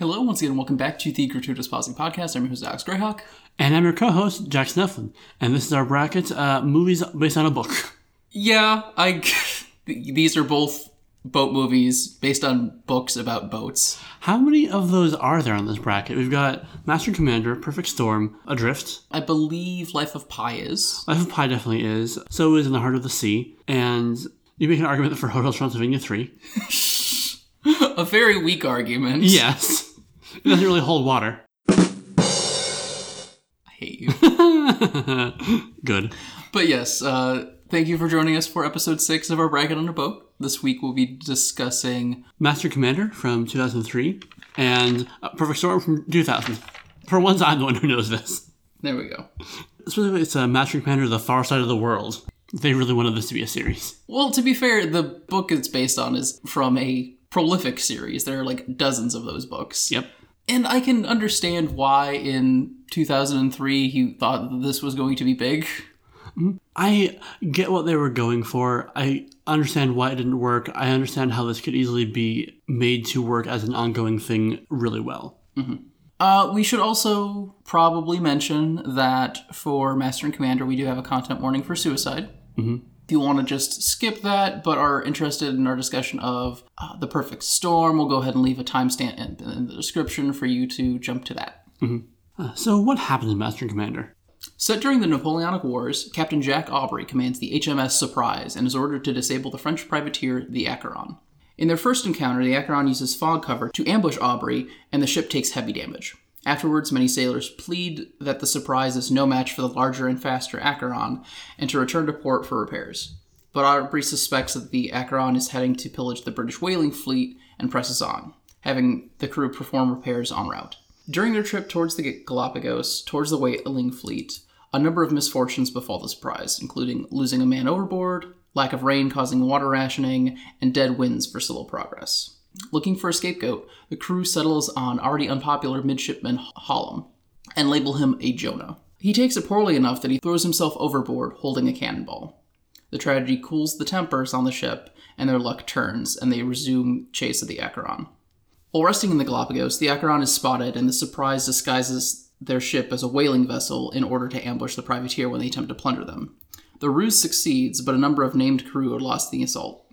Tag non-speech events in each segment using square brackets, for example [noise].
Hello, once again, welcome back to the Gratuitous Pausing Podcast. I'm your host, Alex Greyhawk. And I'm your co-host, Jack Snufflin. And this is our bracket, uh, movies based on a book. Yeah, I. [laughs] these are both boat movies based on books about boats. How many of those are there on this bracket? We've got Master Commander, Perfect Storm, Adrift. I believe Life of Pi is. Life of Pi definitely is. So is In the Heart of the Sea. And you make an argument for Hotel Transylvania 3. [laughs] A very weak argument. Yes. [laughs] It doesn't really hold water. I hate you. [laughs] Good. But yes, uh, thank you for joining us for episode six of our Bracket on a Boat. This week we'll be discussing. Master Commander from 2003 and uh, Perfect Storm from 2000. For once, I'm the one who knows this. There we go. Specifically, it's uh, Master and Commander, The Far Side of the World. They really wanted this to be a series. Well, to be fair, the book it's based on is from a prolific series. There are like dozens of those books. Yep. And I can understand why in 2003 he thought that this was going to be big. I get what they were going for. I understand why it didn't work. I understand how this could easily be made to work as an ongoing thing really well. Uh, we should also probably mention that for Master and Commander, we do have a content warning for suicide. Mm-hmm. If you want to just skip that, but are interested in our discussion of uh, the perfect storm, we'll go ahead and leave a timestamp in, in the description for you to jump to that. Uh, so, what happens in Master and Commander? Set during the Napoleonic Wars, Captain Jack Aubrey commands the HMS Surprise and is ordered to disable the French privateer the Acheron. In their first encounter, the Acheron uses fog cover to ambush Aubrey, and the ship takes heavy damage. Afterwards, many sailors plead that the Surprise is no match for the larger and faster Acheron, and to return to port for repairs. But Aubrey suspects that the Acheron is heading to pillage the British whaling fleet and presses on, having the crew perform repairs en route. During their trip towards the Galapagos, towards the whaling fleet, a number of misfortunes befall the Surprise, including losing a man overboard, lack of rain causing water rationing, and dead winds for slow progress. Looking for a scapegoat, the crew settles on already unpopular midshipman Hallam and label him a Jonah. He takes it poorly enough that he throws himself overboard holding a cannonball. The tragedy cools the tempers on the ship, and their luck turns, and they resume chase of the Acheron. While resting in the Galapagos, the Acheron is spotted, and the Surprise disguises their ship as a whaling vessel in order to ambush the privateer when they attempt to plunder them. The ruse succeeds, but a number of named crew are lost in the assault.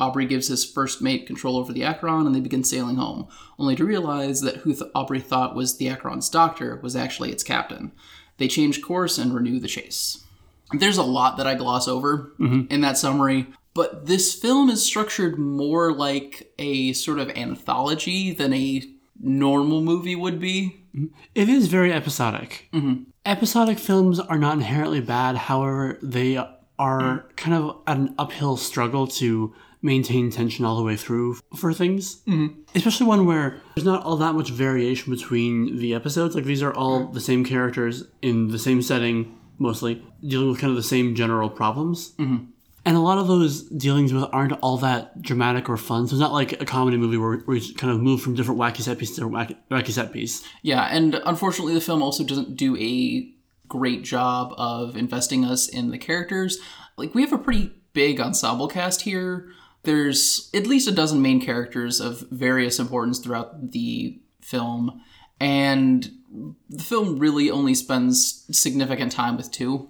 Aubrey gives his first mate control over the Acheron, and they begin sailing home, only to realize that who th- Aubrey thought was the Acheron's doctor was actually its captain. They change course and renew the chase. There's a lot that I gloss over mm-hmm. in that summary, but this film is structured more like a sort of anthology than a normal movie would be. Mm-hmm. It is very episodic. Mm-hmm. Episodic films are not inherently bad, however, they are mm. kind of an uphill struggle to maintain tension all the way through for things. Mm-hmm. Especially one where there's not all that much variation between the episodes. Like, these are all the same characters in the same setting, mostly, dealing with kind of the same general problems. Mm-hmm. And a lot of those dealings with aren't all that dramatic or fun. So it's not like a comedy movie where, where you kind of move from different wacky set piece to wacky, wacky set piece. Yeah, and unfortunately, the film also doesn't do a great job of investing us in the characters. Like, we have a pretty big ensemble cast here. There's at least a dozen main characters of various importance throughout the film, and the film really only spends significant time with two.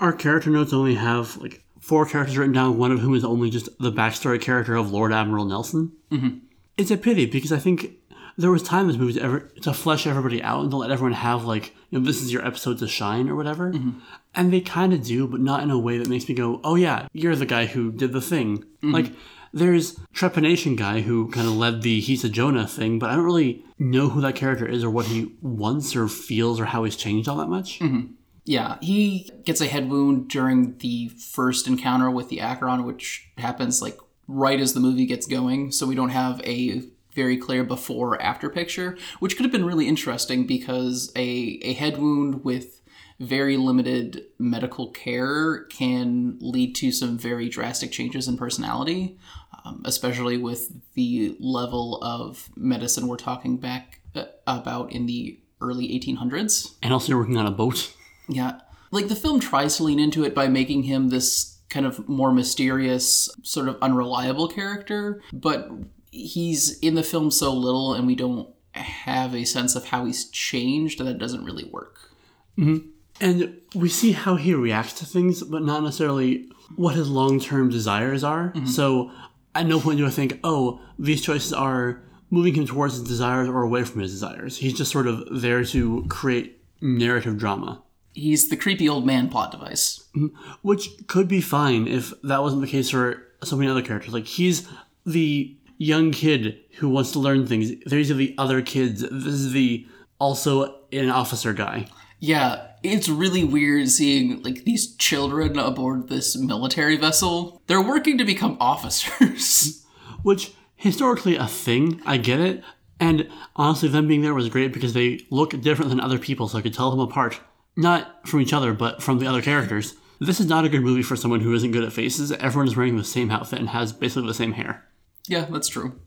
Our character notes only have like four characters written down, one of whom is only just the backstory character of Lord Admiral Nelson. Mm-hmm. It's a pity because I think there was time in this movie to, ever, to flesh everybody out and to let everyone have like, you know, this is your episode to shine or whatever. Mm-hmm. And they kind of do, but not in a way that makes me go, oh yeah, you're the guy who did the thing. Mm-hmm. Like, there's Trepanation guy who kind of led the he's a Jonah thing, but I don't really know who that character is or what he wants or feels or how he's changed all that much. Mm-hmm. Yeah, he gets a head wound during the first encounter with the Acheron, which happens like right as the movie gets going. So we don't have a very clear before after picture, which could have been really interesting because a, a head wound with very limited medical care can lead to some very drastic changes in personality, um, especially with the level of medicine we're talking back uh, about in the early 1800s. And also, you're working on a boat. Yeah. Like the film tries to lean into it by making him this kind of more mysterious, sort of unreliable character, but he's in the film so little and we don't have a sense of how he's changed, that doesn't really work. Mm-hmm. And we see how he reacts to things, but not necessarily what his long term desires are. Mm-hmm. So at no point do I think, oh, these choices are moving him towards his desires or away from his desires. He's just sort of there to create narrative drama. He's the creepy old man plot device. Mm-hmm. Which could be fine if that wasn't the case for so many other characters. Like he's the young kid who wants to learn things. These are the other kids. This is the also an officer guy. Yeah, it's really weird seeing like these children aboard this military vessel. They're working to become officers. [laughs] Which historically a thing. I get it. And honestly, them being there was great because they look different than other people, so I could tell them apart. Not from each other, but from the other characters. This is not a good movie for someone who isn't good at faces. Everyone is wearing the same outfit and has basically the same hair. Yeah, that's true.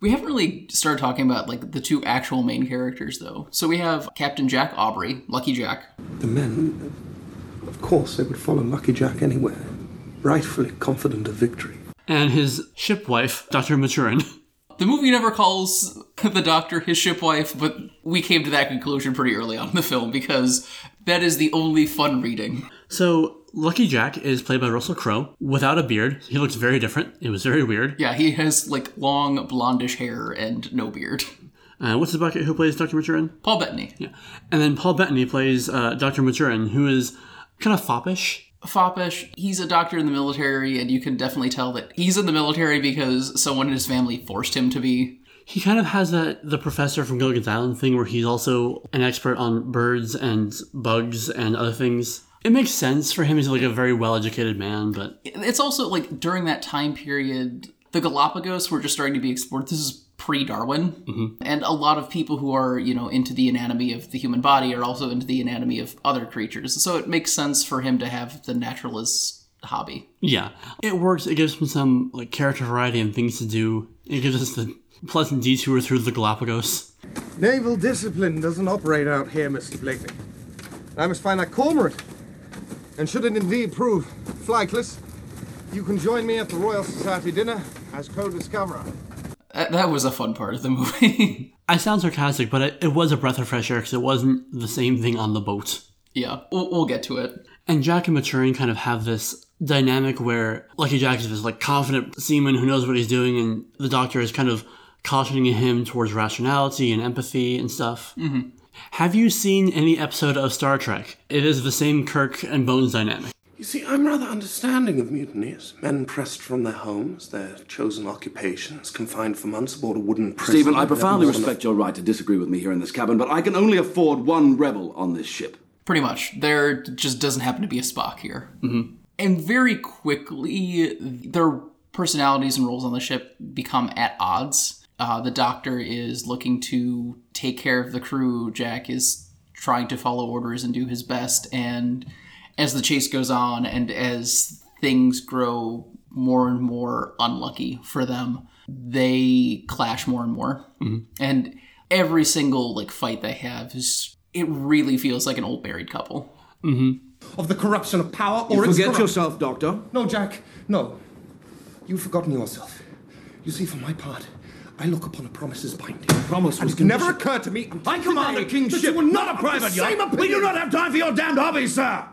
We haven't really started talking about like the two actual main characters though. So we have Captain Jack Aubrey, Lucky Jack. The men, of course, they would follow Lucky Jack anywhere, rightfully confident of victory. And his shipwife, Dr. Maturin. The movie never calls the doctor his shipwife, but we came to that conclusion pretty early on in the film because that is the only fun reading. So, Lucky Jack is played by Russell Crowe without a beard. He looks very different. It was very weird. Yeah, he has like long blondish hair and no beard. Uh, what's the bucket who plays Dr. Maturin? Paul Bettany. Yeah. And then Paul Bettany plays uh, Dr. Maturin, who is kind of foppish. Foppish, he's a doctor in the military, and you can definitely tell that he's in the military because someone in his family forced him to be. He kind of has that the professor from Gilligan's Island thing where he's also an expert on birds and bugs and other things. It makes sense for him. He's like a very well educated man, but It's also like during that time period, the Galapagos were just starting to be explored. This is pre Darwin. Mm-hmm. And a lot of people who are, you know, into the anatomy of the human body are also into the anatomy of other creatures. So it makes sense for him to have the naturalist hobby. yeah, it works. It gives him some like character variety and things to do. It gives us the pleasant detour through the Galapagos. Naval discipline doesn't operate out here, Mr. Blakeney. I must find that cormorant. And should it indeed prove flightless, you can join me at the Royal Society dinner as co-discoverer. That, that was a fun part of the movie. [laughs] I sound sarcastic, but it, it was a breath of fresh air because it wasn't the same thing on the boat. yeah, we'll, we'll get to it. And Jack and Maturin kind of have this dynamic where Lucky Jack is this like confident seaman who knows what he's doing, and the Doctor is kind of cautioning him towards rationality and empathy and stuff. Mm-hmm. Have you seen any episode of Star Trek? It is the same Kirk and Bones dynamic. You see, I'm rather understanding of mutinies. Men pressed from their homes, their chosen occupations, confined for months aboard a wooden prison. Stephen, I profoundly more than a- respect your right to disagree with me here in this cabin, but I can only afford one rebel on this ship. Pretty much. There just doesn't happen to be a Spock here. Mm-hmm. And very quickly, their personalities and roles on the ship become at odds. Uh, the doctor is looking to take care of the crew. Jack is trying to follow orders and do his best. And as the chase goes on and as things grow more and more unlucky for them, they clash more and more. And every single like fight they have is it really feels like an old married couple. of the corruption of power, You or its forget corrupt- yourself, Doctor. No, Jack, no. You've forgotten yourself. You see, for my part, I look upon a promise as binding. Promise was And never condition- occurred to me. I command the today king's that ship, you were not a of private the same yacht. We do not have time for your damned hobbies, sir.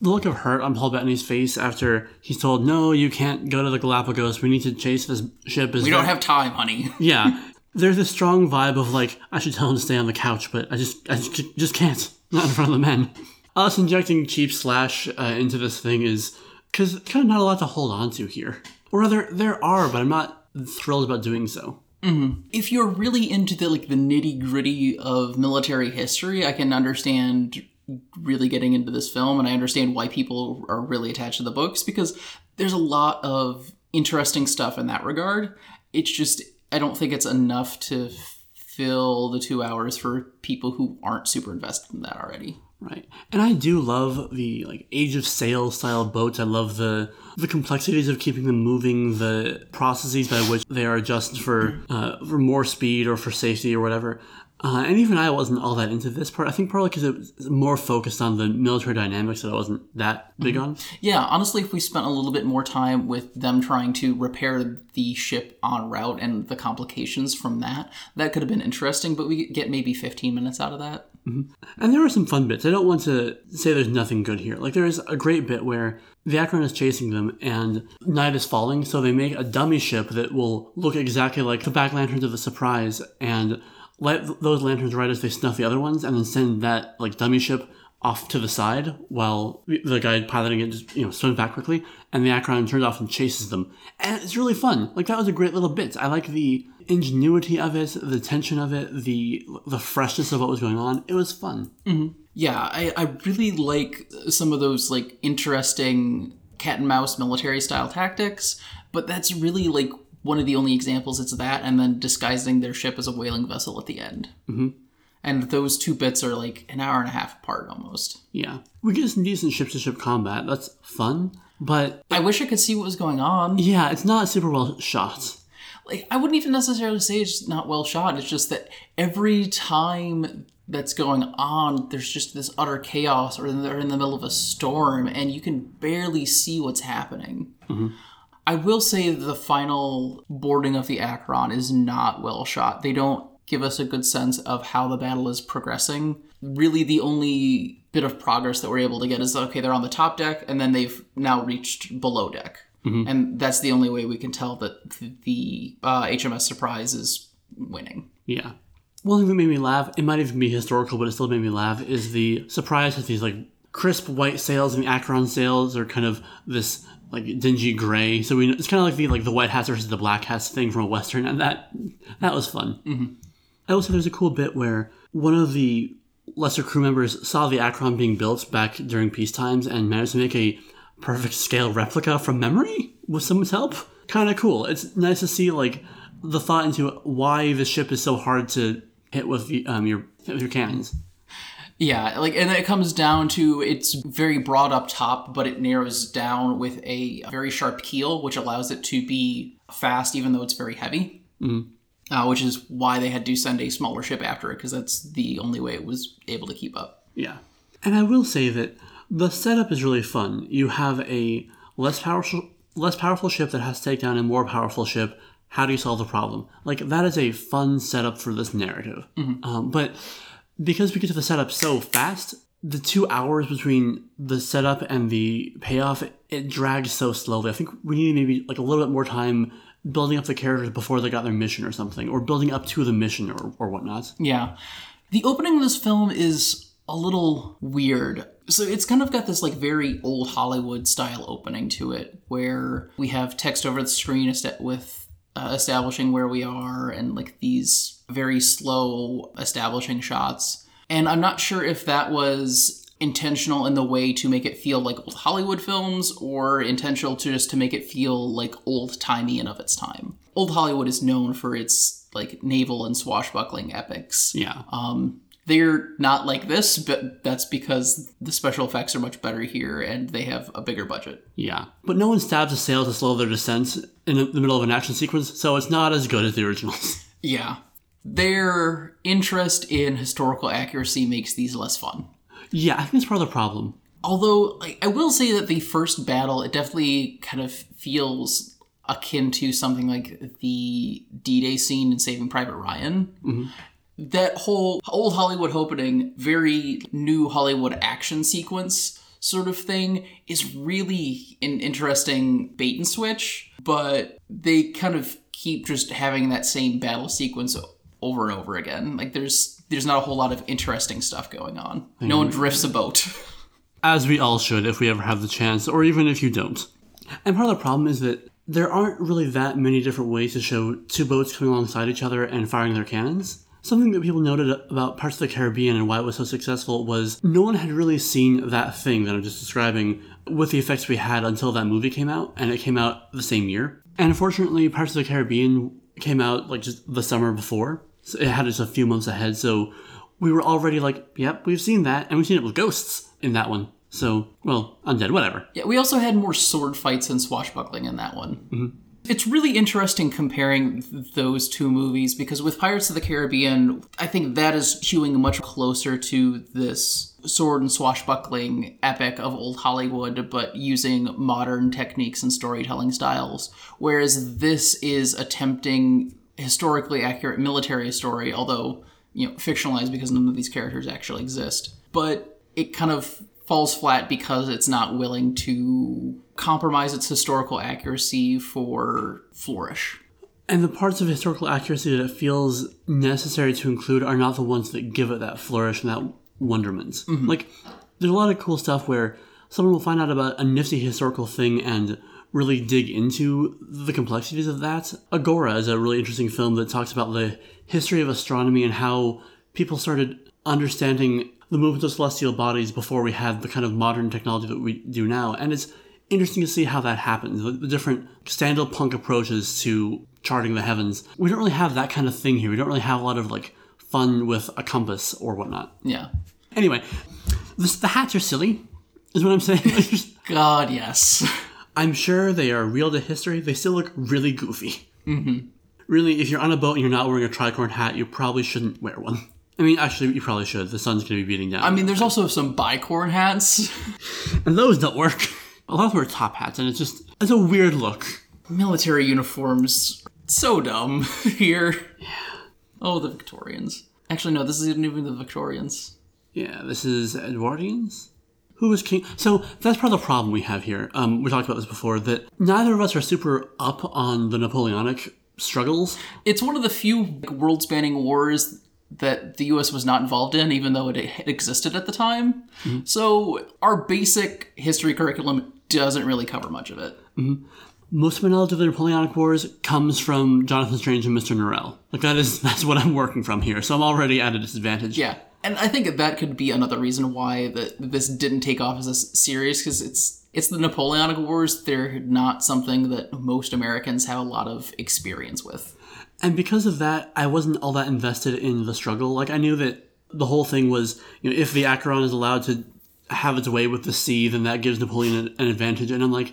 The look of hurt on Paul Bettany's face after he's told, "No, you can't go to the Galapagos. We need to chase this ship." Is We don't have time, honey. Yeah, there's a strong vibe of like I should tell him to stay on the couch, but I just I just, just can't. Not in front of the men. Us injecting cheap slash uh, into this thing is because kind of not a lot to hold on to here. Or rather, there are, but I'm not thrilled about doing so. Mm-hmm. if you're really into the like the nitty gritty of military history, I can understand really getting into this film, and I understand why people are really attached to the books because there's a lot of interesting stuff in that regard. It's just I don't think it's enough to fill the two hours for people who aren't super invested in that already. Right. And I do love the like age of sail style boats. I love the the complexities of keeping them moving, the processes by which they are adjusted for uh, for more speed or for safety or whatever. Uh, and even I wasn't all that into this part. I think probably because it was more focused on the military dynamics that I wasn't that big on. Yeah, honestly, if we spent a little bit more time with them trying to repair the ship en route and the complications from that, that could have been interesting, but we get maybe 15 minutes out of that. Mm-hmm. And there are some fun bits. I don't want to say there's nothing good here. Like there is a great bit where the Acheron is chasing them and night is falling, so they make a dummy ship that will look exactly like the back lanterns of the Surprise and light those lanterns right as they snuff the other ones, and then send that like dummy ship off to the side while the- the guy piloting it just you know swims back quickly, and the Acheron turns off and chases them. And it's really fun. Like that was a great little bit. I like the ingenuity of it, the tension of it, the the freshness of what was going on. It was fun. Yeah, I, I really like some of those like interesting cat and mouse military style tactics, but that's really like one of the only examples it's that, and then disguising their ship as a whaling vessel at the end. Mm-hmm. And those two bits are like an hour and a half apart almost. Yeah, we get some decent ship to ship combat. That's fun, but I wish I could see what was going on. yeah, it's not super well shot. Like I wouldn't even necessarily say it's not well shot. It's just that every time that's going on, there's just this utter chaos, or they're in the middle of a storm, and you can barely see what's happening. Mm-hmm. I will say the final boarding of the Acheron is not well shot. They don't give us a good sense of how the battle is progressing. Really, the only bit of progress that we're able to get is okay, they're on the top deck, and then they've now reached below deck. And that's the only way we can tell that the uh, HMS Surprise is winning. Yeah. One thing that made me laugh, it might even be historical, but it still made me laugh, is the surprise with these like crisp white sails and the Acheron sails are kind of this like dingy gray. So we it's kind of like the like the white hats versus the black hats thing from a western, and that that was fun. Mm-hmm. I also there's a cool bit where one of the lesser crew members saw the Acheron being built back during peace times and managed to make a perfect scale replica from memory with someone's help. Kind of cool. It's nice to see like the thought into why the ship is so hard to hit with the, um, your with your cannons. Yeah, like, and it comes down to it's very broad up top, but it narrows down with a very sharp keel, which allows it to be fast, even though it's very heavy. Mm. Uh, which is why they had to send a smaller ship after it, because that's the only way it was able to keep up. Yeah. And I will say that the setup is really fun. You have a less powerful less powerful ship that has to take down a more powerful ship. How do you solve the problem? Like that is a fun setup for this narrative. Um, but because we get to the setup so fast, the two hours between the setup and the payoff it drags so slowly. I think we need maybe like a little bit more time building up the characters before they got their mission or something, or building up to the mission or, or whatnot. Yeah. The opening of this film is a little weird. So it's kind of got this like very old Hollywood style opening to it, where we have text over the screen with uh, establishing where we are and like these very slow establishing shots. And I'm not sure if that was intentional in the way to make it feel like old Hollywood films or intentional to just to make it feel like old timey and of its time. Old Hollywood is known for its like naval and swashbuckling epics. Yeah. Um, they're not like this, but that's because the special effects are much better here and they have a bigger budget. Yeah. But no one stabs a sail to slow their descent in the middle of an action sequence, so it's not as good as the originals. [laughs] Yeah. Their interest in historical accuracy makes these less fun. yeah, I think that's part of the problem. Although, like, I will say that the first battle, it definitely kind of feels akin to something like the D Day scene in Saving Private Ryan. Mm-hmm. That whole old Hollywood opening, very new Hollywood action sequence sort of thing is really an interesting bait and switch, but they kind of keep just having that same battle sequence over and over again. Like there's there's not a whole lot of interesting stuff going on. No one mm-hmm. drifts a boat. [laughs] As we all should if we ever have the chance, or even if you don't. And part of the problem is that there aren't really that many different ways to show two boats coming alongside each other and firing their cannons. Something that people noted about Pirates of the Caribbean and why it was so successful was no one had really seen that thing that I'm just describing with the effects we had until that movie came out, and it came out the same year. And unfortunately, Pirates of the Caribbean came out like just the summer before. So it had just a few months ahead, so we were already like, yep, we've seen that, and we've seen it with ghosts in that one. So, well, undead, whatever. Yeah, we also had more sword fights and swashbuckling in that one. Mm-hmm. It's really interesting comparing th- those two movies because with Pirates of the Caribbean, I think that is hewing much closer to this sword and swashbuckling epic of old Hollywood, but using modern techniques and storytelling styles. Whereas this is attempting historically accurate military story, although you know fictionalized because none of these characters actually exist. But it kind of falls flat because it's not willing to compromise its historical accuracy for flourish. And the parts of historical accuracy that it feels necessary to include are not the ones that give it that flourish and that wonderment. Mm-hmm. Like, there's a lot of cool stuff where someone will find out about a nifty historical thing and really dig into the complexities of that. Agora is a really interesting film that talks about the history of astronomy and how people started understanding the movement of celestial bodies before we had the kind of modern technology that we do now. And it's interesting to see how that happens, the, the different stand-up punk approaches to charting the heavens. We don't really have that kind of thing here. We don't really have a lot of like fun with a compass or whatnot. Yeah. Anyway, this, the hats are silly, is what I'm saying. [laughs] God, yes. I'm sure they are real to history. They still look really goofy. Mm-hmm. Really, if you're on a boat and you're not wearing a tricorn hat, you probably shouldn't wear one. I mean, actually, you probably should. The sun's going to be beating down. I mean, there's also some bicorn hats. [laughs] and those don't work. A lot of them are top hats, and it's just it's a weird look. Military uniforms, so dumb [laughs] here. Yeah. Oh, the Victorians. Actually, no, this isn't even the Victorians. Yeah, this is Edwardians. Who was king? So that's part of the problem we have here. Um, we talked about this before that neither of us are super up on the Napoleonic struggles. It's one of the few world spanning wars that the US was not involved in, even though it existed at the time. Mm-hmm. So our basic history curriculum doesn't really cover much of it. Mm-hmm. Most of my knowledge of the Napoleonic Wars comes from Jonathan Strange and Mr. Norrell. Like that is [laughs] that's what I'm working from here. So I'm already at a disadvantage. Yeah. And I think that could be another reason why that this didn't take off as a series because it's it's the Napoleonic Wars. They're not something that most Americans have a lot of experience with. And because of that, I wasn't all that invested in the struggle. Like I knew that the whole thing was, you know, if the Acheron is allowed to have its way with the sea, then that gives Napoleon an, an advantage. And I'm like,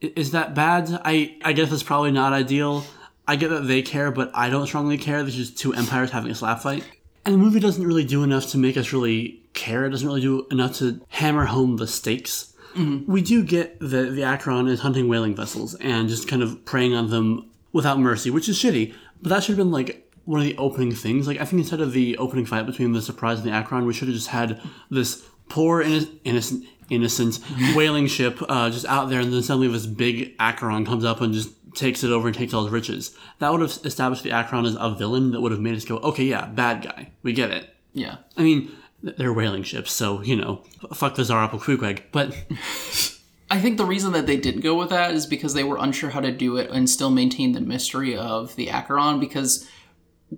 is that bad? I I guess it's probably not ideal. I get that they care, but I don't strongly care. There's just two empires having a slap fight. And the movie doesn't really do enough to make us really care. It doesn't really do enough to hammer home the stakes. Mm-hmm. We do get that the Acheron is hunting whaling vessels and just kind of preying on them without mercy, which is shitty. But that should have been like one of the opening things. Like I think instead of the opening fight between the Surprise and the Acheron, we should have just had this poor inno- innocent innocent [laughs] whaling ship uh, just out there, and then suddenly this big Acheron comes up and just takes it over and takes all his riches. That would have established the Acheron as a villain that would have made us go, okay, yeah, bad guy, we get it. Yeah. I mean, they're whaling ships, so you know, fuck the Tsar Queequeg. But [laughs] I think the reason that they didn't go with that is because they were unsure how to do it and still maintain the mystery of the Acheron because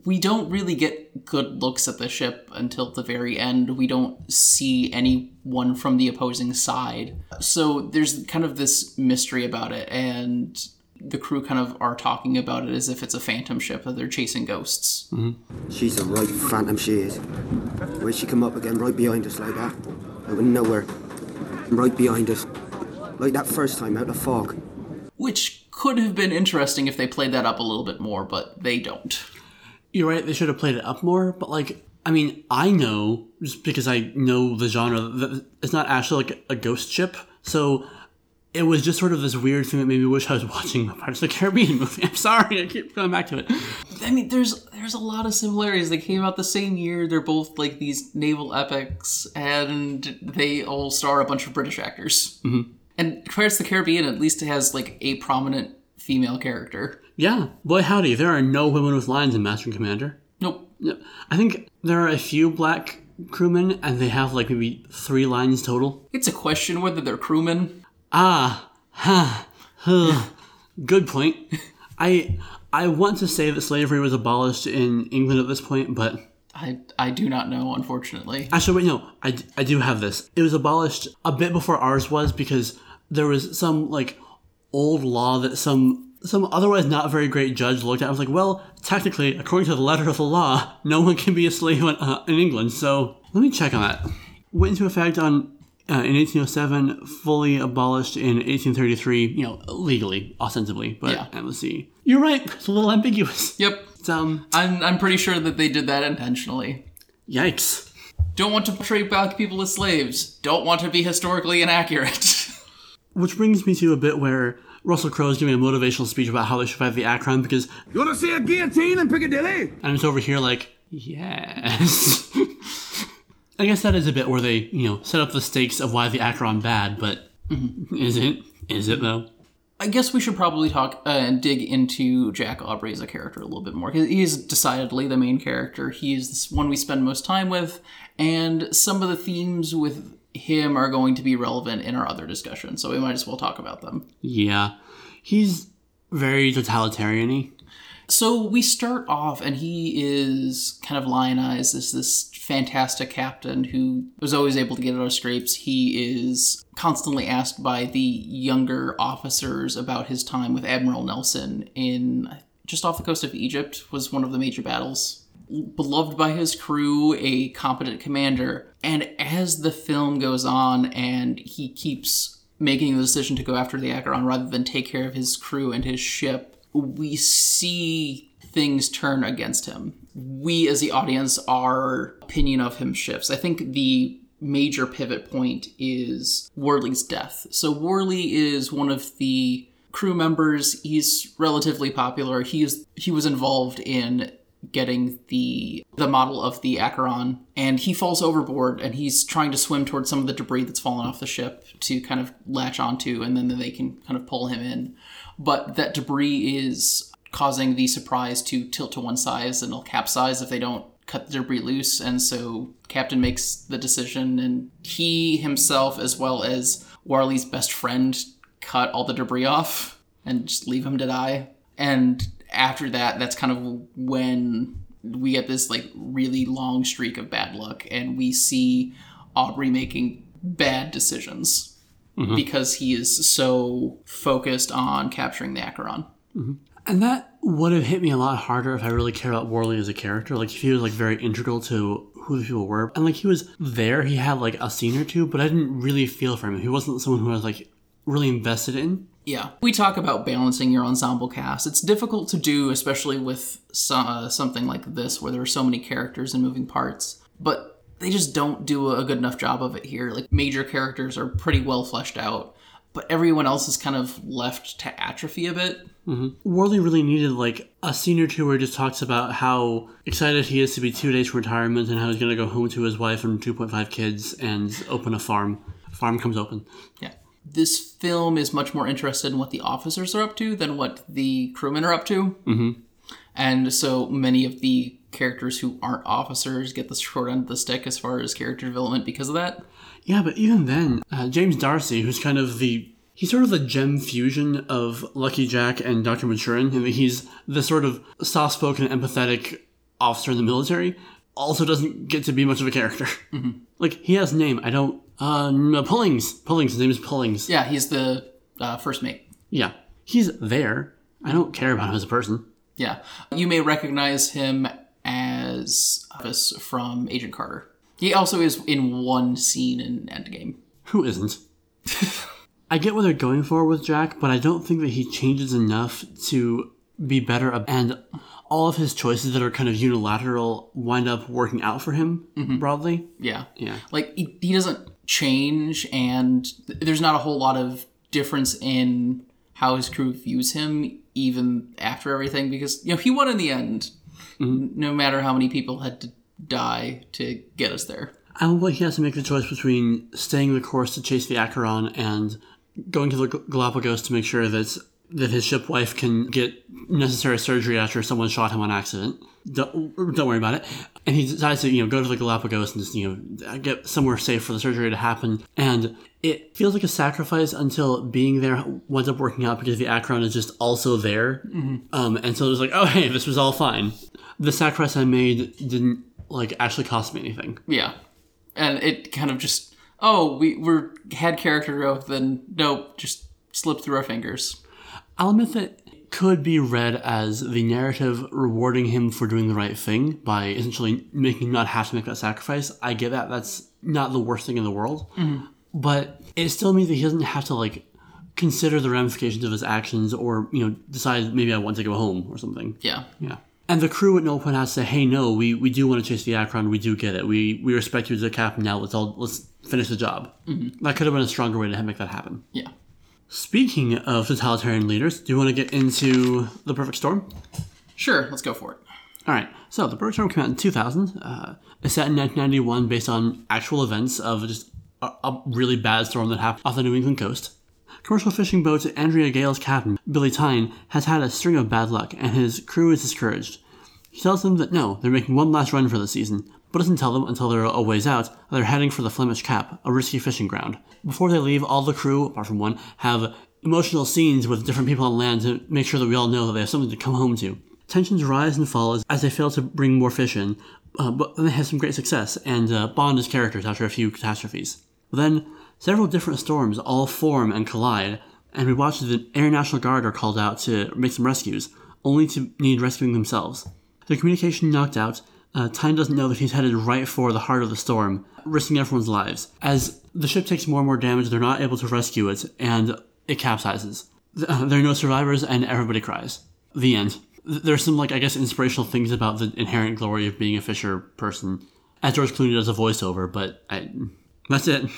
we don't really get good looks at the ship until the very end. We don't see anyone from the opposing side. So there's kind of this mystery about it and the crew kind of are talking about it as if it's a phantom ship that they're chasing ghosts. Mm-hmm. She's a right phantom, she is. Where'd she come up again, right behind us like that. Out of nowhere. Right behind us. Like that first time out of fog. Which could have been interesting if they played that up a little bit more, but they don't. You're right, they should have played it up more, but like, I mean, I know, just because I know the genre, that it's not actually like a ghost ship, so it was just sort of this weird thing that made me wish I was [laughs] watching a Pirates of the Caribbean movie. I'm sorry, I keep coming back to it. I mean, there's there's a lot of similarities. They came out the same year. They're both like these naval epics, and they all star a bunch of British actors. Mm-hmm. And Pirates of the Caribbean at least it has like a prominent female character. Yeah, boy howdy, there are no women with lines in Master and Commander. Nope. I think there are a few black crewmen, and they have like maybe three lines total. It's a question whether they're crewmen. Ah, ha, huh. Good point. I I want to say that slavery was abolished in England at this point, but I I do not know, unfortunately. actually, wait, no, I, I do have this. It was abolished a bit before ours was because there was some like old law that some some otherwise not very great judge looked at and was like, well, technically, according to the letter of the law, no one can be a slave in, uh, in England. So let me check on that. Went into effect on uh, in 1807, fully abolished in 1833. You know, legally, ostensibly. But Yeah. uh, let's see. You're right. [laughs] It's a little ambiguous. Yep. It's, um, I'm, I'm pretty sure that they did that intentionally. yikes. Don't want to portray black people as slaves. Don't want to be historically inaccurate. [laughs] Which brings me to a bit where Russell Crowe is giving a motivational speech about how they should fight the Acheron because You want to see a guillotine in Piccadilly? and it's over here like, yes. [laughs] I guess that is a bit where they, you know, set up the stakes of why the Acheron bad, but [laughs] is it? Is it though? I guess we should probably talk uh, and dig into Jack Aubrey as a character a little bit more. 'cause He is decidedly the main character. He is the one we spend most time with, and some of the themes with him are going to be relevant in our other discussion, so we might as well talk about them. Yeah. He's very totalitarian So we start off, and he is kind of lionized as this fantastic captain who was always able to get out of scrapes. He is constantly asked by the younger officers about his time with Admiral Nelson in just off the coast of Egypt was one of the major battles. Beloved by his crew, a competent commander, and as the film goes on and he keeps making the decision to go after the Acheron rather than take care of his crew and his ship, we see things turn against him. We, as the audience, our opinion of him shifts. I think the major pivot point is Warley's death. So, Warley is one of the crew members. He's relatively popular. He is he was involved in getting the the model of the Acheron and he falls overboard and he's trying to swim towards some of the debris that's fallen off the ship to kind of latch onto and then they can kind of pull him in. But that debris is causing the surprise to tilt to one side and it'll capsize if they don't cut the debris loose and so captain makes the decision and he himself as well as Warley's best friend cut all the debris off and just leave him to die. And after that that's kind of when we get this like really long streak of bad luck and we see Aubrey making bad decisions mm-hmm. because he is so focused on capturing the Acheron. Mm-hmm. And that would have hit me a lot harder if I really cared about Warley as a character. Like if he was like very integral to who the people were. And like he was there, he had like a scene or two, but I didn't really feel for him. He wasn't someone who I was like really invested in. Yeah. We talk about balancing your ensemble cast. It's difficult to do, especially with so, uh, something like this where there are so many characters and moving parts. But they just don't do a good enough job of it here. Like, major characters are pretty well fleshed out, but everyone else is kind of left to atrophy a bit. Warley really needed like a scene or two where he just talks about how excited he is to be two days from retirement and how he's going to go home to his wife and 2.5 kids and open a farm. Farm comes open. Yeah. This film is much more interested in what the officers are up to than what the crewmen are up to. Mm-hmm. And so many of the characters who aren't officers get the short end of the stick as far as character development because of that. Yeah, but even then, uh, James D'Arcy, who's kind of the he's sort of the gem fusion of Lucky Jack and Dr. Maturin, and he's the sort of soft-spoken, empathetic officer in the military. Also, doesn't get to be much of a character. Like he has name. I don't. Uh, Pullings. Pullings. His name is Pullings. Yeah, he's the uh, first mate. Yeah, he's there. I don't care about him as a person. Yeah. You may recognize him as Office from Agent Carter. He also is in one scene in Endgame. Who isn't? [laughs] I get what they're going for with Jack, but I don't think that he changes enough to be better. ab- And all of his choices that are kind of unilateral wind up working out for him broadly. Yeah. Yeah. Like, he, he doesn't change, and th- there's not a whole lot of difference in how his crew views him, even after everything, because, you know, he won in the end, mm-hmm. n- no matter how many people had to die to get us there. I don't love he has to make the choice between staying the course to chase the Acheron and going to the Galapagos to make sure that that his ship wife can get necessary surgery after someone shot him on accident. Don't, don't worry about it. And he decides to, you know, go to the Galapagos and just, you know, get somewhere safe for the surgery to happen. And it feels like a sacrifice until being there winds up working out because the Acheron is just also there. Um, and so it's like, oh, hey, this was all fine. The sacrifice I made didn't, like, actually cost me anything. Yeah. And it kind of just, oh, we we're, had character growth, then nope, just slipped through our fingers. I'll admit that could be read as the narrative rewarding him for doing the right thing by essentially making him not have to make that sacrifice. I get that. That's not the worst thing in the world. Mm-hmm. But it still means that he doesn't have to, like, consider the ramifications of his actions or, you know, decide maybe I want to go home or something. Yeah. Yeah. And the crew at no point has to say, "Hey, no, we, we do want to chase the Acheron. We do get it. We we respect you as a captain. Now let's all let's finish the job." Mm-hmm. That could have been a stronger way to make that happen. Yeah. Speaking of totalitarian leaders, do you want to get into the Perfect Storm? Sure, let's go for it. All right. So the Perfect Storm came out in 2000. Uh, it's set in 1991, based on actual events of just a, a really bad storm that happened off the New England coast. Commercial fishing boat Andrea Gail's captain, Billy Tyne, has had a string of bad luck, and his crew is discouraged. He tells them that no, they're making one last run for the season, but doesn't tell them until they're a ways out that they're heading for the Flemish Cap, a risky fishing ground. Before they leave, all the crew, apart from one, have emotional scenes with different people on land to make sure that we all know that they have something to come home to. Tensions rise and fall as, they fail to bring more fish in, uh, but they have some great success and uh, bond as characters after a few catastrophes. Then, several different storms all form and collide, and we watch the Air National Guard are called out to make some rescues, only to need rescuing themselves. Their communication knocked out, uh, doesn't know that he's headed right for the heart of the storm, risking everyone's lives. As the ship takes more and more damage, they're not able to rescue it, and it capsizes. [laughs] There are no survivors, and everybody cries. The end. Th- There's some, like, I guess, inspirational things about the inherent glory of being a fisher person, as George Clooney does a voiceover, but I, that's it.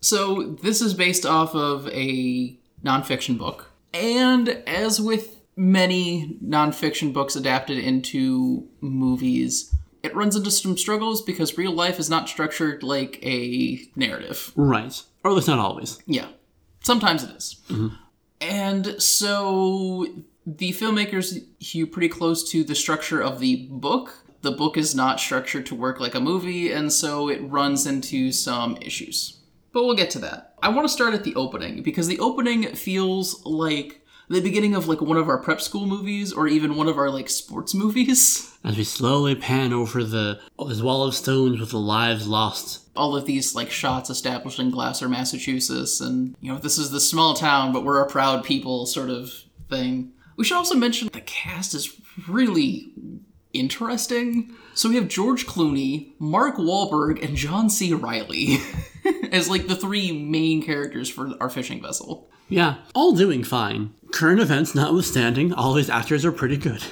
So this is based off of a nonfiction book, and as with many nonfiction books adapted into movies, it runs into some struggles because real life is not structured like a narrative. Right. Or at least not always. Yeah, sometimes it is. Mm-hmm. And so the filmmakers hew pretty close to the structure of the book. The book is not structured to work like a movie, and so it runs into some issues. But we'll get to that. I want to start at the opening because the opening feels like the beginning of like one of our prep school movies or even one of our like sports movies. [laughs] As we slowly pan over the this wall of stones with the lives lost. all of these like shots established in Gloucester, Massachusetts, and you know this is the small town, but we're a proud people sort of thing. We should also mention the cast is really interesting. So we have George Clooney, Mark Wahlberg, and John C. Reilly [laughs] as like the three main characters for our fishing vessel. Yeah, all doing fine. Current events notwithstanding, all these actors are pretty good.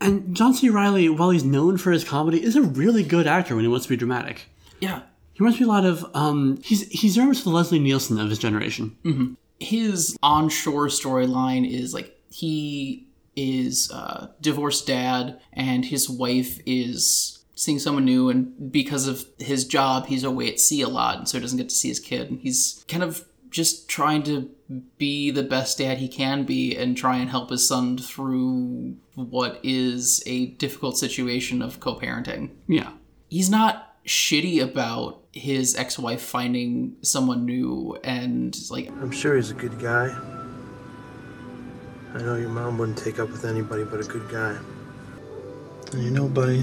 And John C. Reilly, while he's known for his comedy, is a really good actor when he wants to be dramatic. Yeah, He reminds me a lot of um he's he's very much the Leslie Nielsen of his generation. his onshore storyline is like he is a divorced dad and his wife is seeing someone new and because of his job he's away at sea a lot and so he doesn't get to see his kid and he's kind of just trying to be the best dad he can be and try and help his son through what is a difficult situation of co-parenting Yeah. he's not shitty about his ex-wife finding someone new and like I'm sure he's a good guy. I know your mom wouldn't take up with anybody but a good guy. And you know, buddy,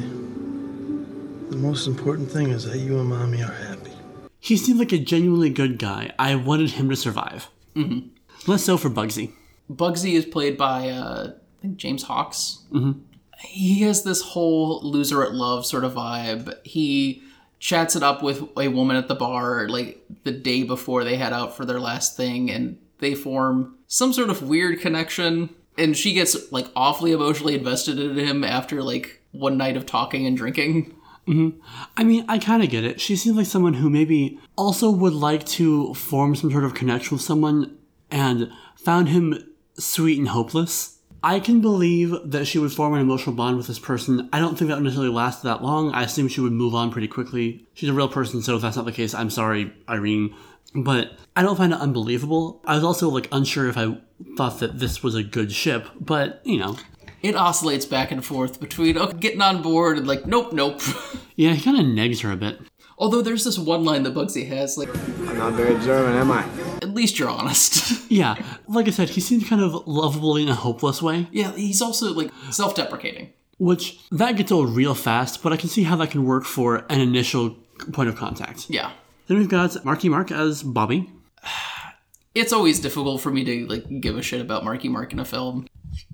the most important thing is that you and mommy are happy. He seemed like a genuinely good guy. I wanted him to survive. Mm-hmm. Less so for Bugsy. Bugsy is played by uh, I think James Hawkes. Mm-hmm. He has this whole loser at love sort of vibe. He chats it up with a woman at the bar like the day before they head out for their last thing, and they form some sort of weird connection. And she gets like awfully emotionally invested in him after like one night of talking and drinking. Mm-hmm. I mean, I kind of get it. She seems like someone who maybe also would like to form some sort of connection with someone and found him sweet and hopeless. I can believe that she would form an emotional bond with this person. I don't think that would necessarily last that long. I assume she would move on pretty quickly. She's a real person, so if that's not the case, I'm sorry, Irene. But I don't find it unbelievable. I was also like unsure if I thought that this was a good ship, but you know, It oscillates back and forth between okay, getting on board and like, nope, nope. [laughs] yeah, he kind of negs her a bit. Although there's this one line that Bugsy has, like, I'm not very German, am I? at least you're honest. [laughs] Yeah, like I said, he seems kind of lovable in a hopeless way. yeah, he's also like self-deprecating. Which that gets old real fast, but I can see how that can work for an initial point of contact. Yeah. Then we've got Marky Mark as Bobby. [sighs] It's always difficult for me to like give a shit about Marky Mark in a film.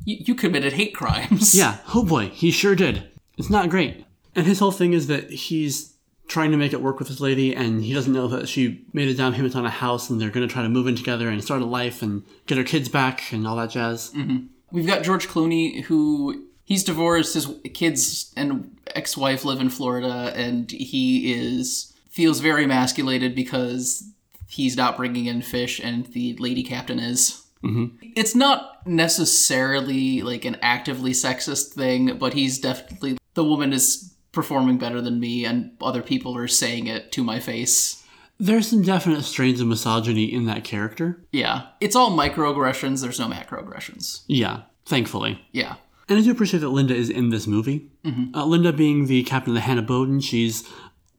You, you committed hate crimes. Yeah, oh boy, he sure did. It's not great. And his whole thing is that he's trying to make it work with this lady, and he doesn't know that she made a down payment on a house, and they're going to try to move in together and start a life and get her kids back and all that jazz. Mm-hmm. We've got George Clooney, who he's divorced. His kids and ex-wife live in Florida, and he is feels very emasculated because he's not bringing in fish, and the lady captain is. Mm-hmm. It's not necessarily like an actively sexist thing, but he's definitely the woman is performing better than me, and other people are saying it to my face. There's some definite strains of misogyny in that character. Yeah, it's all microaggressions. There's no macroaggressions. Yeah, thankfully. Yeah. And I do appreciate that Linda is in this movie. Mm-hmm. Uh, Linda being the captain of the Hannah Boden, she's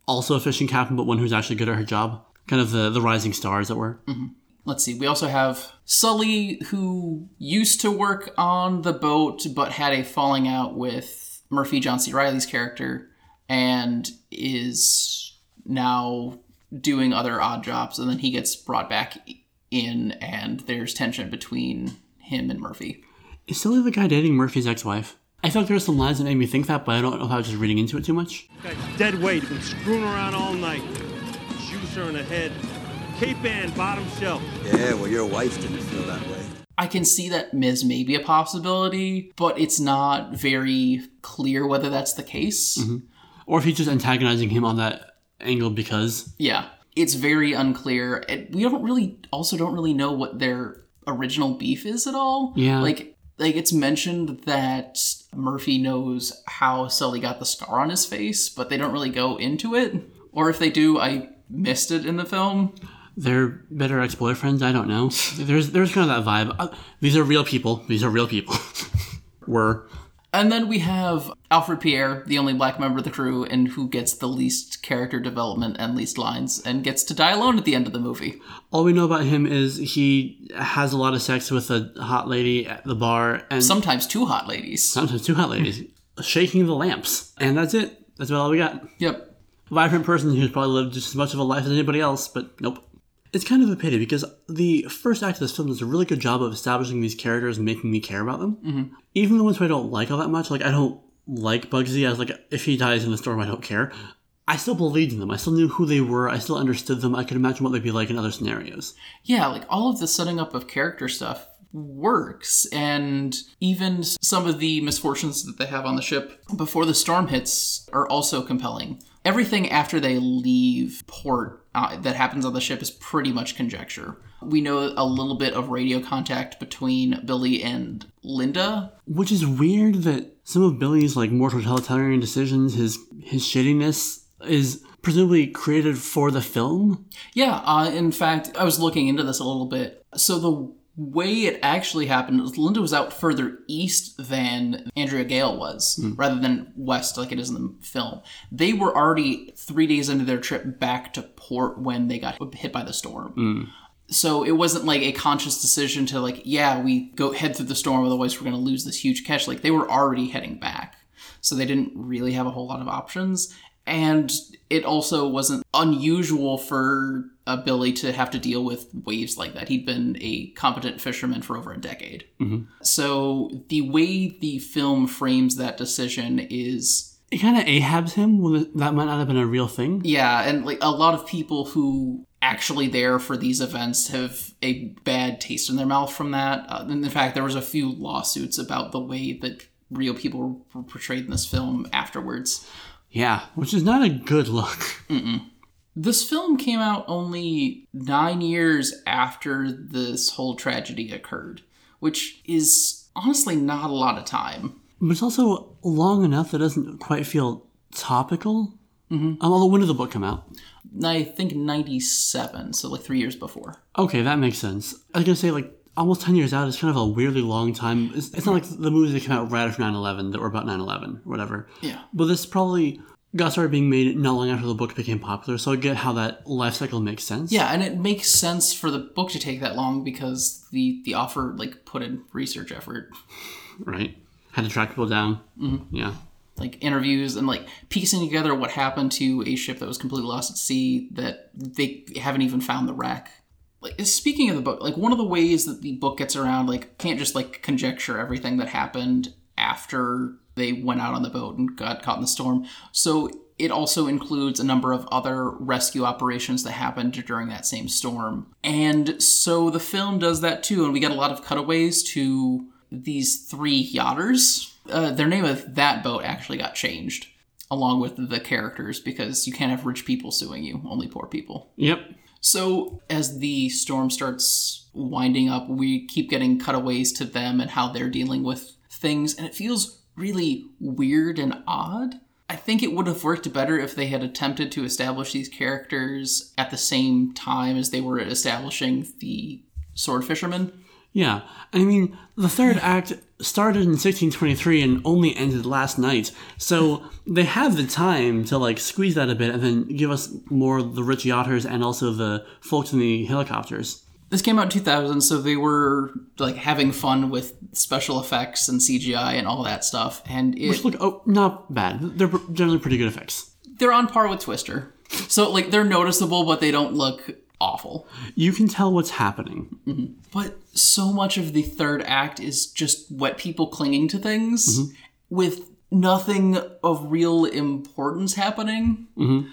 also a fishing captain, but one who's actually good at her job. Kind of the, the rising star, as it were. Mm-hmm. Let's see, we also have Sully, who used to work on the boat but had a falling out with Murphy John C. Reilly's character and is now doing other odd jobs. And then he gets brought back in, and there's tension between him and Murphy. Is Sully the guy dating Murphy's ex-wife? I felt there were some lines that made me think that, but I don't know if I was just reading into it too much. Guy's dead weight, been screwing around all night. Shoots her in the head. Cape Ann, bottom shelf. Yeah, well, your wife didn't feel that way. I can see that Ms. may be a possibility, but it's not very clear whether that's the case. Mm-hmm. Or if he's just antagonizing him on that angle because Yeah, it's very unclear. And we don't really, also don't really know what their original beef is at all. Yeah. like like it's mentioned that Murphy knows how Sully got the scar on his face, but they don't really go into it. Or if they do, I missed it in the film. They're better ex-boyfriends. I don't know. There's there's kind of that vibe. Uh, these are real people. These are real people. [laughs] Were And then we have Alfred Pierre, the only black member of the crew, and who gets the least character development and least lines, and gets to die alone at the end of the movie. all we know about him is he has a lot of sex with a hot lady at the bar, and Sometimes two hot ladies. sometimes two hot ladies shaking the lamps, and that's it. That's about all we got. Yep. vibrant person who's probably lived just as much of a life as anybody else, but nope. It's kind of a pity because the first act of this film does a really good job of establishing these characters and making me care about them. Mm-hmm. Even the ones who I don't like all that much, like I don't like Bugsy. I was like, if he dies in the storm, I don't care. I still believed in them. I still knew who they were. I still understood them. I could imagine what they'd be like in other scenarios. yeah, like all of the setting up of character stuff works, and even some of the misfortunes that they have on the ship before the storm hits are also compelling. Everything after they leave port uh, that happens on the ship is pretty much conjecture. We know a little bit of radio contact between Billy and Linda. Which is weird that some of Billy's like more totalitarian decisions, his his shittiness, is presumably created for the film. Yeah, uh, in fact, I was looking into this a little bit. So the way it actually happened was Linda was out further east than Andrea Gail was, hmm. rather than west like it is in the film. They were already three days into their trip back to port when they got hit by the storm. Hmm. So it wasn't like a conscious decision to like, yeah, we go head through the storm, otherwise we're going to lose this huge catch. Like they were already heading back, so they didn't really have a whole lot of options. And it also wasn't unusual for uh, Billy to have to deal with waves like that. He'd been a competent fisherman for over a decade. So the way the film frames that decision is It kind of Ahabs him. Well, that might not have been a real thing. yeah, and like a lot of people who actually there for these events have a bad taste in their mouth from that. Uh, and in fact, there was a few lawsuits about the way that real people were portrayed in this film afterwards. Yeah, which is not a good look. This film came out only nine years after this whole tragedy occurred, which is honestly not a lot of time. But it's also long enough that it doesn't quite feel topical. Mm-hmm. Um, although when did the book come out? I think 97, so like three years before. Okay, that makes sense. I was gonna say like almost ten years out is kind of a weirdly long time. It's, it's not like the movies that came out right after 9-11 that were about 9-11 or whatever. Yeah. But this probably got started being made not long after the book became popular, so I get how that life cycle makes sense. Yeah, and it makes sense for the book to take that long because the the author like put in research effort, Right. Had to track people down. Mm-hmm. Yeah. like interviews and like piecing together what happened to a ship that was completely lost at sea that they haven't even found the wreck. Like speaking of the book, like one of the ways that the book gets around, like can't just like conjecture everything that happened after they went out on the boat and got caught in the storm. So it also includes a number of other rescue operations that happened during that same storm. And so the film does that too, and we get a lot of cutaways to these three yachters. Uh, their name of that boat actually got changed along with the characters because you can't have rich people suing you, only poor people. Yep. So as the storm starts winding up, we keep getting cutaways to them and how they're dealing with things, and it feels really weird and odd. I think it would have worked better if they had attempted to establish these characters at the same time as they were establishing the sword fishermen. Yeah, I mean, the third act started in 1623 and only ended last night, so [laughs] they have the time to like squeeze that a bit and then give us more of the rich yachters and also the folks in the helicopters. This came out in 2000, so they were like having fun with special effects and CGI and all that stuff, and it, Which look oh, not bad. They're generally pretty good effects. they're on par with Twister. So like they're noticeable, but they don't look awful. You can tell what's happening. Mm-hmm. But so much of the third act is just wet people clinging to things mm-hmm. with nothing of real importance happening. Mm-hmm.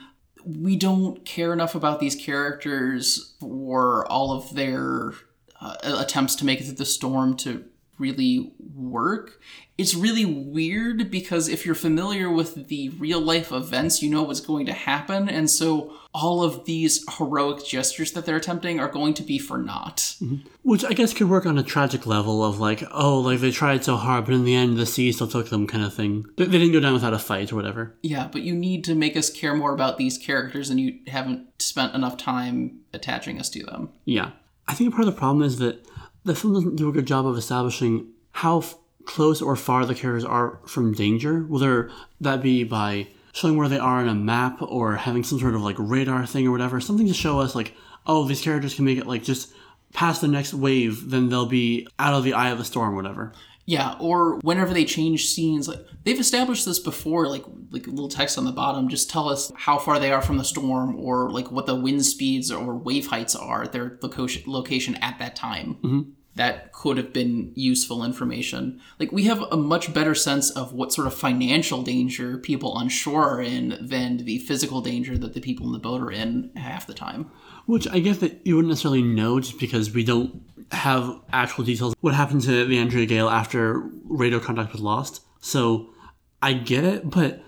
We don't care enough about these characters for all of their uh, attempts to make it through the storm to really work. It's really weird because if you're familiar with the real life events, you know what's going to happen. And so all of these heroic gestures that they're attempting are going to be for naught. Mm-hmm. Which I guess could work on a tragic level of like, oh, like they tried so hard, but in the end, the sea still took them, kind of thing. They, they didn't go down without a fight or whatever. Yeah, but you need to make us care more about these characters and you haven't spent enough time attaching us to them. Yeah. I think part of the problem is that the film doesn't do a good job of establishing how f- close or far the characters are from danger, whether that be by showing where they are on a map or having some sort of like radar thing or whatever, something to show us like, oh, these characters can make it like just past the next wave, then they'll be out of the eye of the storm, whatever. Yeah, or whenever they change scenes, like they've established this before, like like a little text on the bottom, just tell us how far they are from the storm, or like what the wind speeds or wave heights are at their location location at that time. Mm-hmm. That could have been useful information. Like we have a much better sense of what sort of financial danger people on shore are in than the physical danger that the people in the boat are in half the time. Which I guess that you wouldn't necessarily know just because we don't have actual details. What happened to the Andrea Gail after radio contact was lost? So I get it, but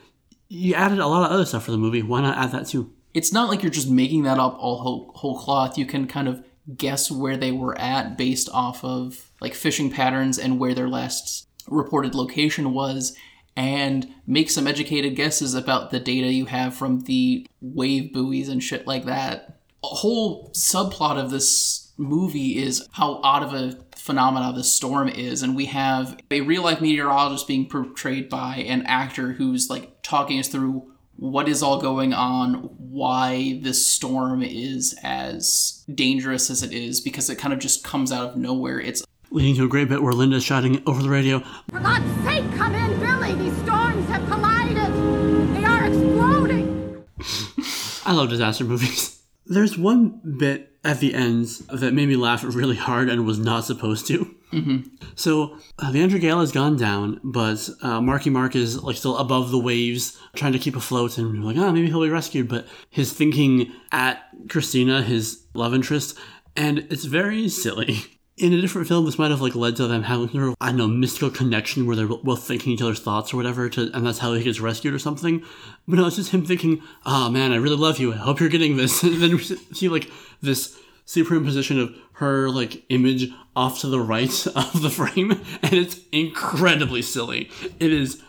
you added a lot of other stuff for the movie. Why not add that too? it's not like you're just making that up all whole, whole cloth. You can kind of guess where they were at based off of like fishing patterns and where their last reported location was and make some educated guesses about the data you have from the wave buoys and shit like that. A whole subplot of this movie is how odd of a phenomena the storm is and we have a real life meteorologist being portrayed by an actor who's like talking us through what is all going on, why this storm is as dangerous as it is, because it kind of just comes out of nowhere. It's Leading to a great bit where Linda's shouting over the radio, For God's sake, come in, Billy! These storms have collided! They are exploding! [laughs] I love disaster movies. [laughs] There's one bit at the end that made me laugh really hard and was not supposed to. Mm-hmm. So uh, the Andrea Gail has gone down, but uh, Marky Mark is like still above the waves, trying to keep afloat, and like, oh, maybe he'll be rescued. But his thinking at Christina, his love interest, and it's very silly. [laughs] In a different film, this might have like led to them having sort of I don't know mystical connection where they're both thinking each other's thoughts or whatever, to, and that's how he gets rescued or something. But no, it's just him thinking, "Oh man, I really love you. I hope you're getting this." [laughs] And then we see like this superimposition of her like image off to the right [laughs] of the frame, and it's incredibly silly. It is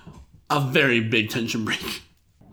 a very big tension break.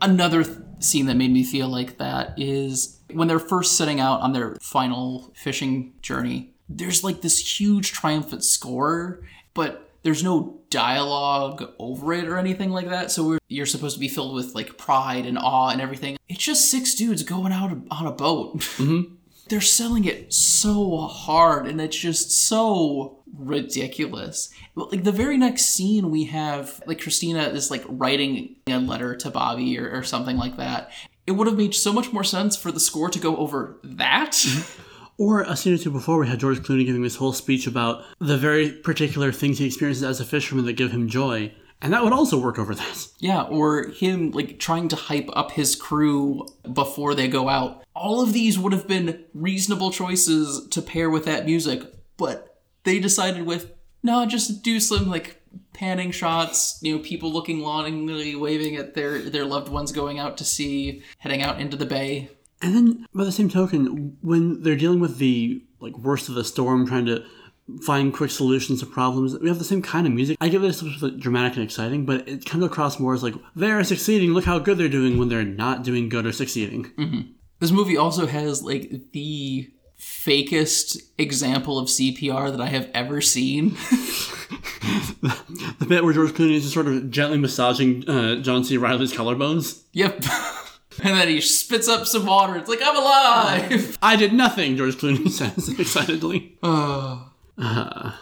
another th- scene that made me feel like that is when they're first setting out on their final fishing journey. There's like this huge triumphant score, but there's no dialogue over it or anything like that. So we're, you're supposed to be filled with like pride and awe and everything. It's just six dudes going out on a boat. [laughs] Mm-hmm. They're selling it so hard, and it's just so ridiculous. Like the very next scene, we have like Christina is like writing a letter to Bobby or, or something like that. It would have made so much more sense for the score to go over that. [laughs] Or a scene or two before, we had George Clooney giving this whole speech about the very particular things he experiences as a fisherman that give him joy. And that would also work over this. [laughs] Yeah, or him like trying to hype up his crew before they go out. All of these would have been reasonable choices to pair with that music, but they decided with no, just do some like panning shots, you know, people looking longingly waving at their their loved ones going out to sea, heading out into the bay. And then, by the same token, when they're dealing with the like worst of the storm, trying to find quick solutions to problems, we have the same kind of music. I get that it's supposed to be dramatic and exciting, but it comes across more as like they're succeeding. Look how good they're doing when they're not doing good or succeeding. Mm-hmm. This movie also has like the fakest example of CPR that I have ever seen. [laughs] the bit where George Clooney is just sort of gently massaging uh, John C. Reilly's collarbones. Yep. [laughs] and then he spits up some water. It's like, I'm alive! [laughs] I did nothing, George Clooney says [laughs] excitedly. Oh. Uh,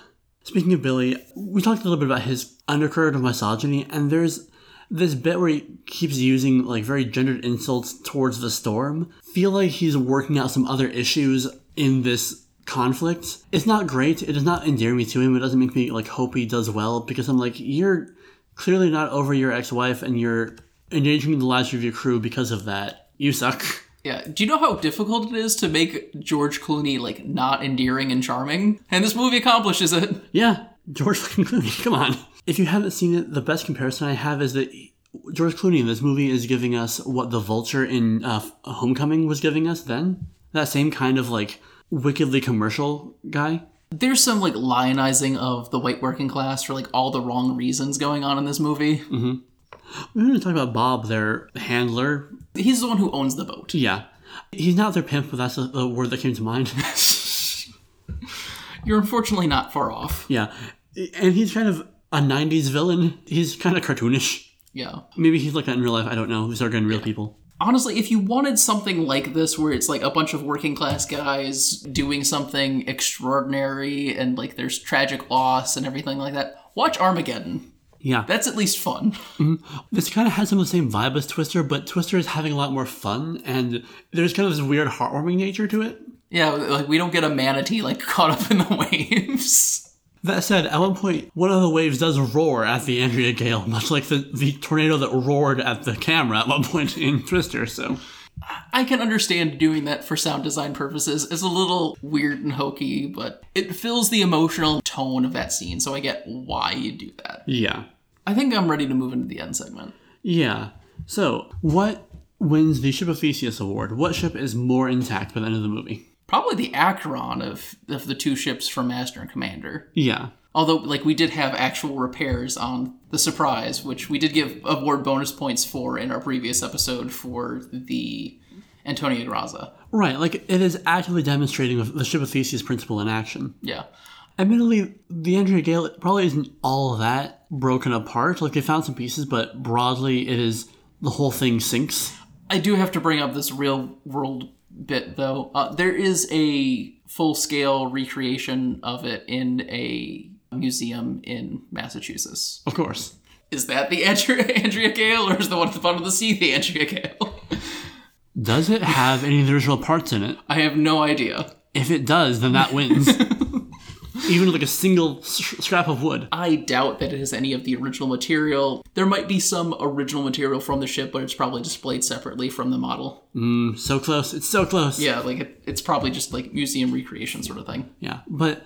speaking of Billy, we talked a little bit about his undercurrent of misogyny, and there's this bit where he keeps using like very gendered insults towards the storm. Feel like he's working out some other issues in this conflict. It's not great. It does not endear me to him. It doesn't make me like hope he does well because I'm like, you're clearly not over your ex-wife and you're endangering the lives of your crew because of that. You suck. Yeah. Do you know how difficult it is to make George Clooney like not endearing and charming? And this movie accomplishes it. Yeah. George [laughs] Clooney, come on. If you haven't seen it, the best comparison I have is that George Clooney in this movie is giving us what the Vulture in uh, Homecoming was giving us then. That same kind of like wickedly commercial guy. There's some like lionizing of the white working class for like all the wrong reasons going on in this movie. Mm-hmm. We're going to talk about Bob, their handler. He's the one who owns the boat. Yeah. He's not their pimp, but that's the, the word that came to mind. [laughs] You're unfortunately not far off. Yeah. And he's kind of a 90s villain. He's kind of cartoonish. Yeah. Maybe he's like that in real life. I don't know. These are good real yeah. people. Honestly, if you wanted something like this where it's like a bunch of working class guys doing something extraordinary and like there's tragic loss and everything like that, watch Armageddon. Yeah. That's at least fun. Mm-hmm. This kind of has some of the same vibe as Twister, but Twister is having a lot more fun and there's kind of this weird heartwarming nature to it. Yeah, like we don't get a manatee like [laughs] caught up in the waves. That said, at one point, one of the waves does roar at the Andrea Gail, much like the, the tornado that roared at the camera at one point in Twister, so. I can understand doing that for sound design purposes. It's a little weird and hokey, but it fills the emotional tone of that scene, so I get why you do that. Yeah. I think I'm ready to move into the end segment. Yeah. So, what wins the Ship of Theseus award? What ship is more intact by the end of the movie? probably the Acheron of, of the two ships from Master and Commander. Yeah. Although, like, we did have actual repairs on the Surprise, which we did give award bonus points for in our previous episode for the Antonia Graza. Right, like, it is actively demonstrating the Ship of Theseus principle in action. Yeah. Admittedly, the Andrea Gail probably isn't all that broken apart. Like, they found some pieces, but broadly, it is the whole thing sinks. I do have to bring up this real world bit though. Uh, there is a full scale recreation of it in a museum in Massachusetts. Of course. Is that the Andrea, [laughs] Andrea Gail or is the one at the bottom of the sea the Andrea Gail? [laughs] Does it have any of the original parts in it? I have no idea. If it does, then that wins. [laughs] even like a single scrap of wood. I doubt that it has any of the original material. There might be some original material from the ship, but it's probably displayed separately from the model. Mm, so close. It's so close. Yeah, like it, it's probably just like museum recreation sort of thing. Yeah, but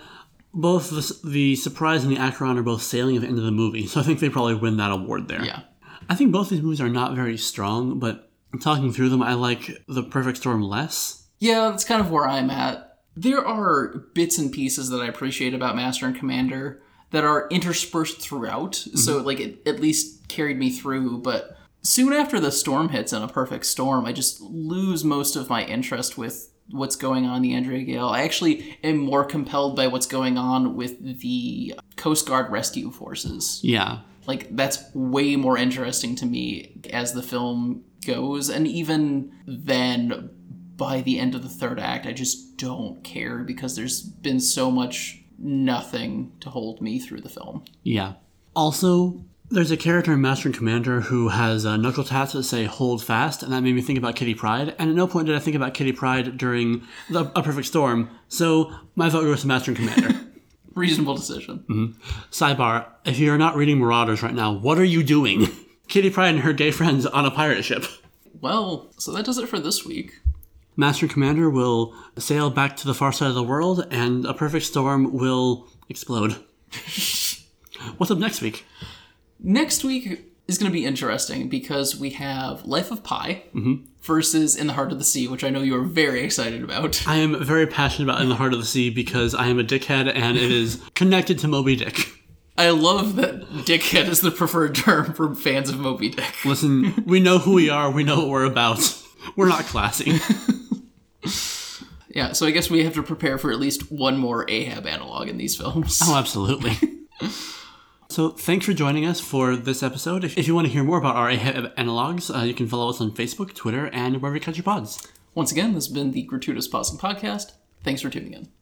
both the, the surprise and the Acheron are both sailing at the end of the movie, so I think they probably win that award there. Yeah. I think both these movies are not very strong, but talking through them, I like The Perfect Storm less. Yeah, that's kind of where I'm at there are bits and pieces that I appreciate about Master and Commander that are interspersed throughout. Mm-hmm. So like it at least carried me through, but soon after the storm hits in a perfect storm, I just lose most of my interest with what's going on in the Andrea Gail. I actually am more compelled by what's going on with the Coast Guard rescue forces. Yeah. Like that's way more interesting to me as the film goes and even then by the end of the third act, I just don't care because there's been so much nothing to hold me through the film. Yeah. Also, There's a character in Master and Commander who has uh, knuckle tats that say "Hold fast," and that made me think about Kitty Pryde. And at no point did I think about Kitty Pryde during the, A Perfect Storm. So my vote goes to Master and Commander. [laughs] Reasonable decision. Sidebar: If you're not reading Marauders right now, what are you doing? [laughs] Kitty Pryde and her gay friends on a pirate ship. Well, so that does it for this week. Master and Commander will sail back to the far side of the world, and a perfect storm will explode. [laughs] What's up next week? Next week is going to be interesting because we have Life of Pi mm-hmm. versus In the Heart of the Sea, which I know you are very excited about. [laughs] I am very passionate about In the Heart of the Sea because I am a dickhead, and it is [laughs] connected to Moby Dick. I love that dickhead is the preferred term for fans of Moby Dick. Listen, [laughs] we know who we are, we know what we're about. We're not classy. Yeah, so I guess we have to prepare for at least one more Ahab analog in these films. Oh, absolutely. So, thanks for joining us for this episode. If, if you want to hear more about our analogs, uh, you can follow us on Facebook, Twitter, and wherever you catch your pods. Once again, this has been the Gratuitous Pausing Podcast. Thanks for tuning in.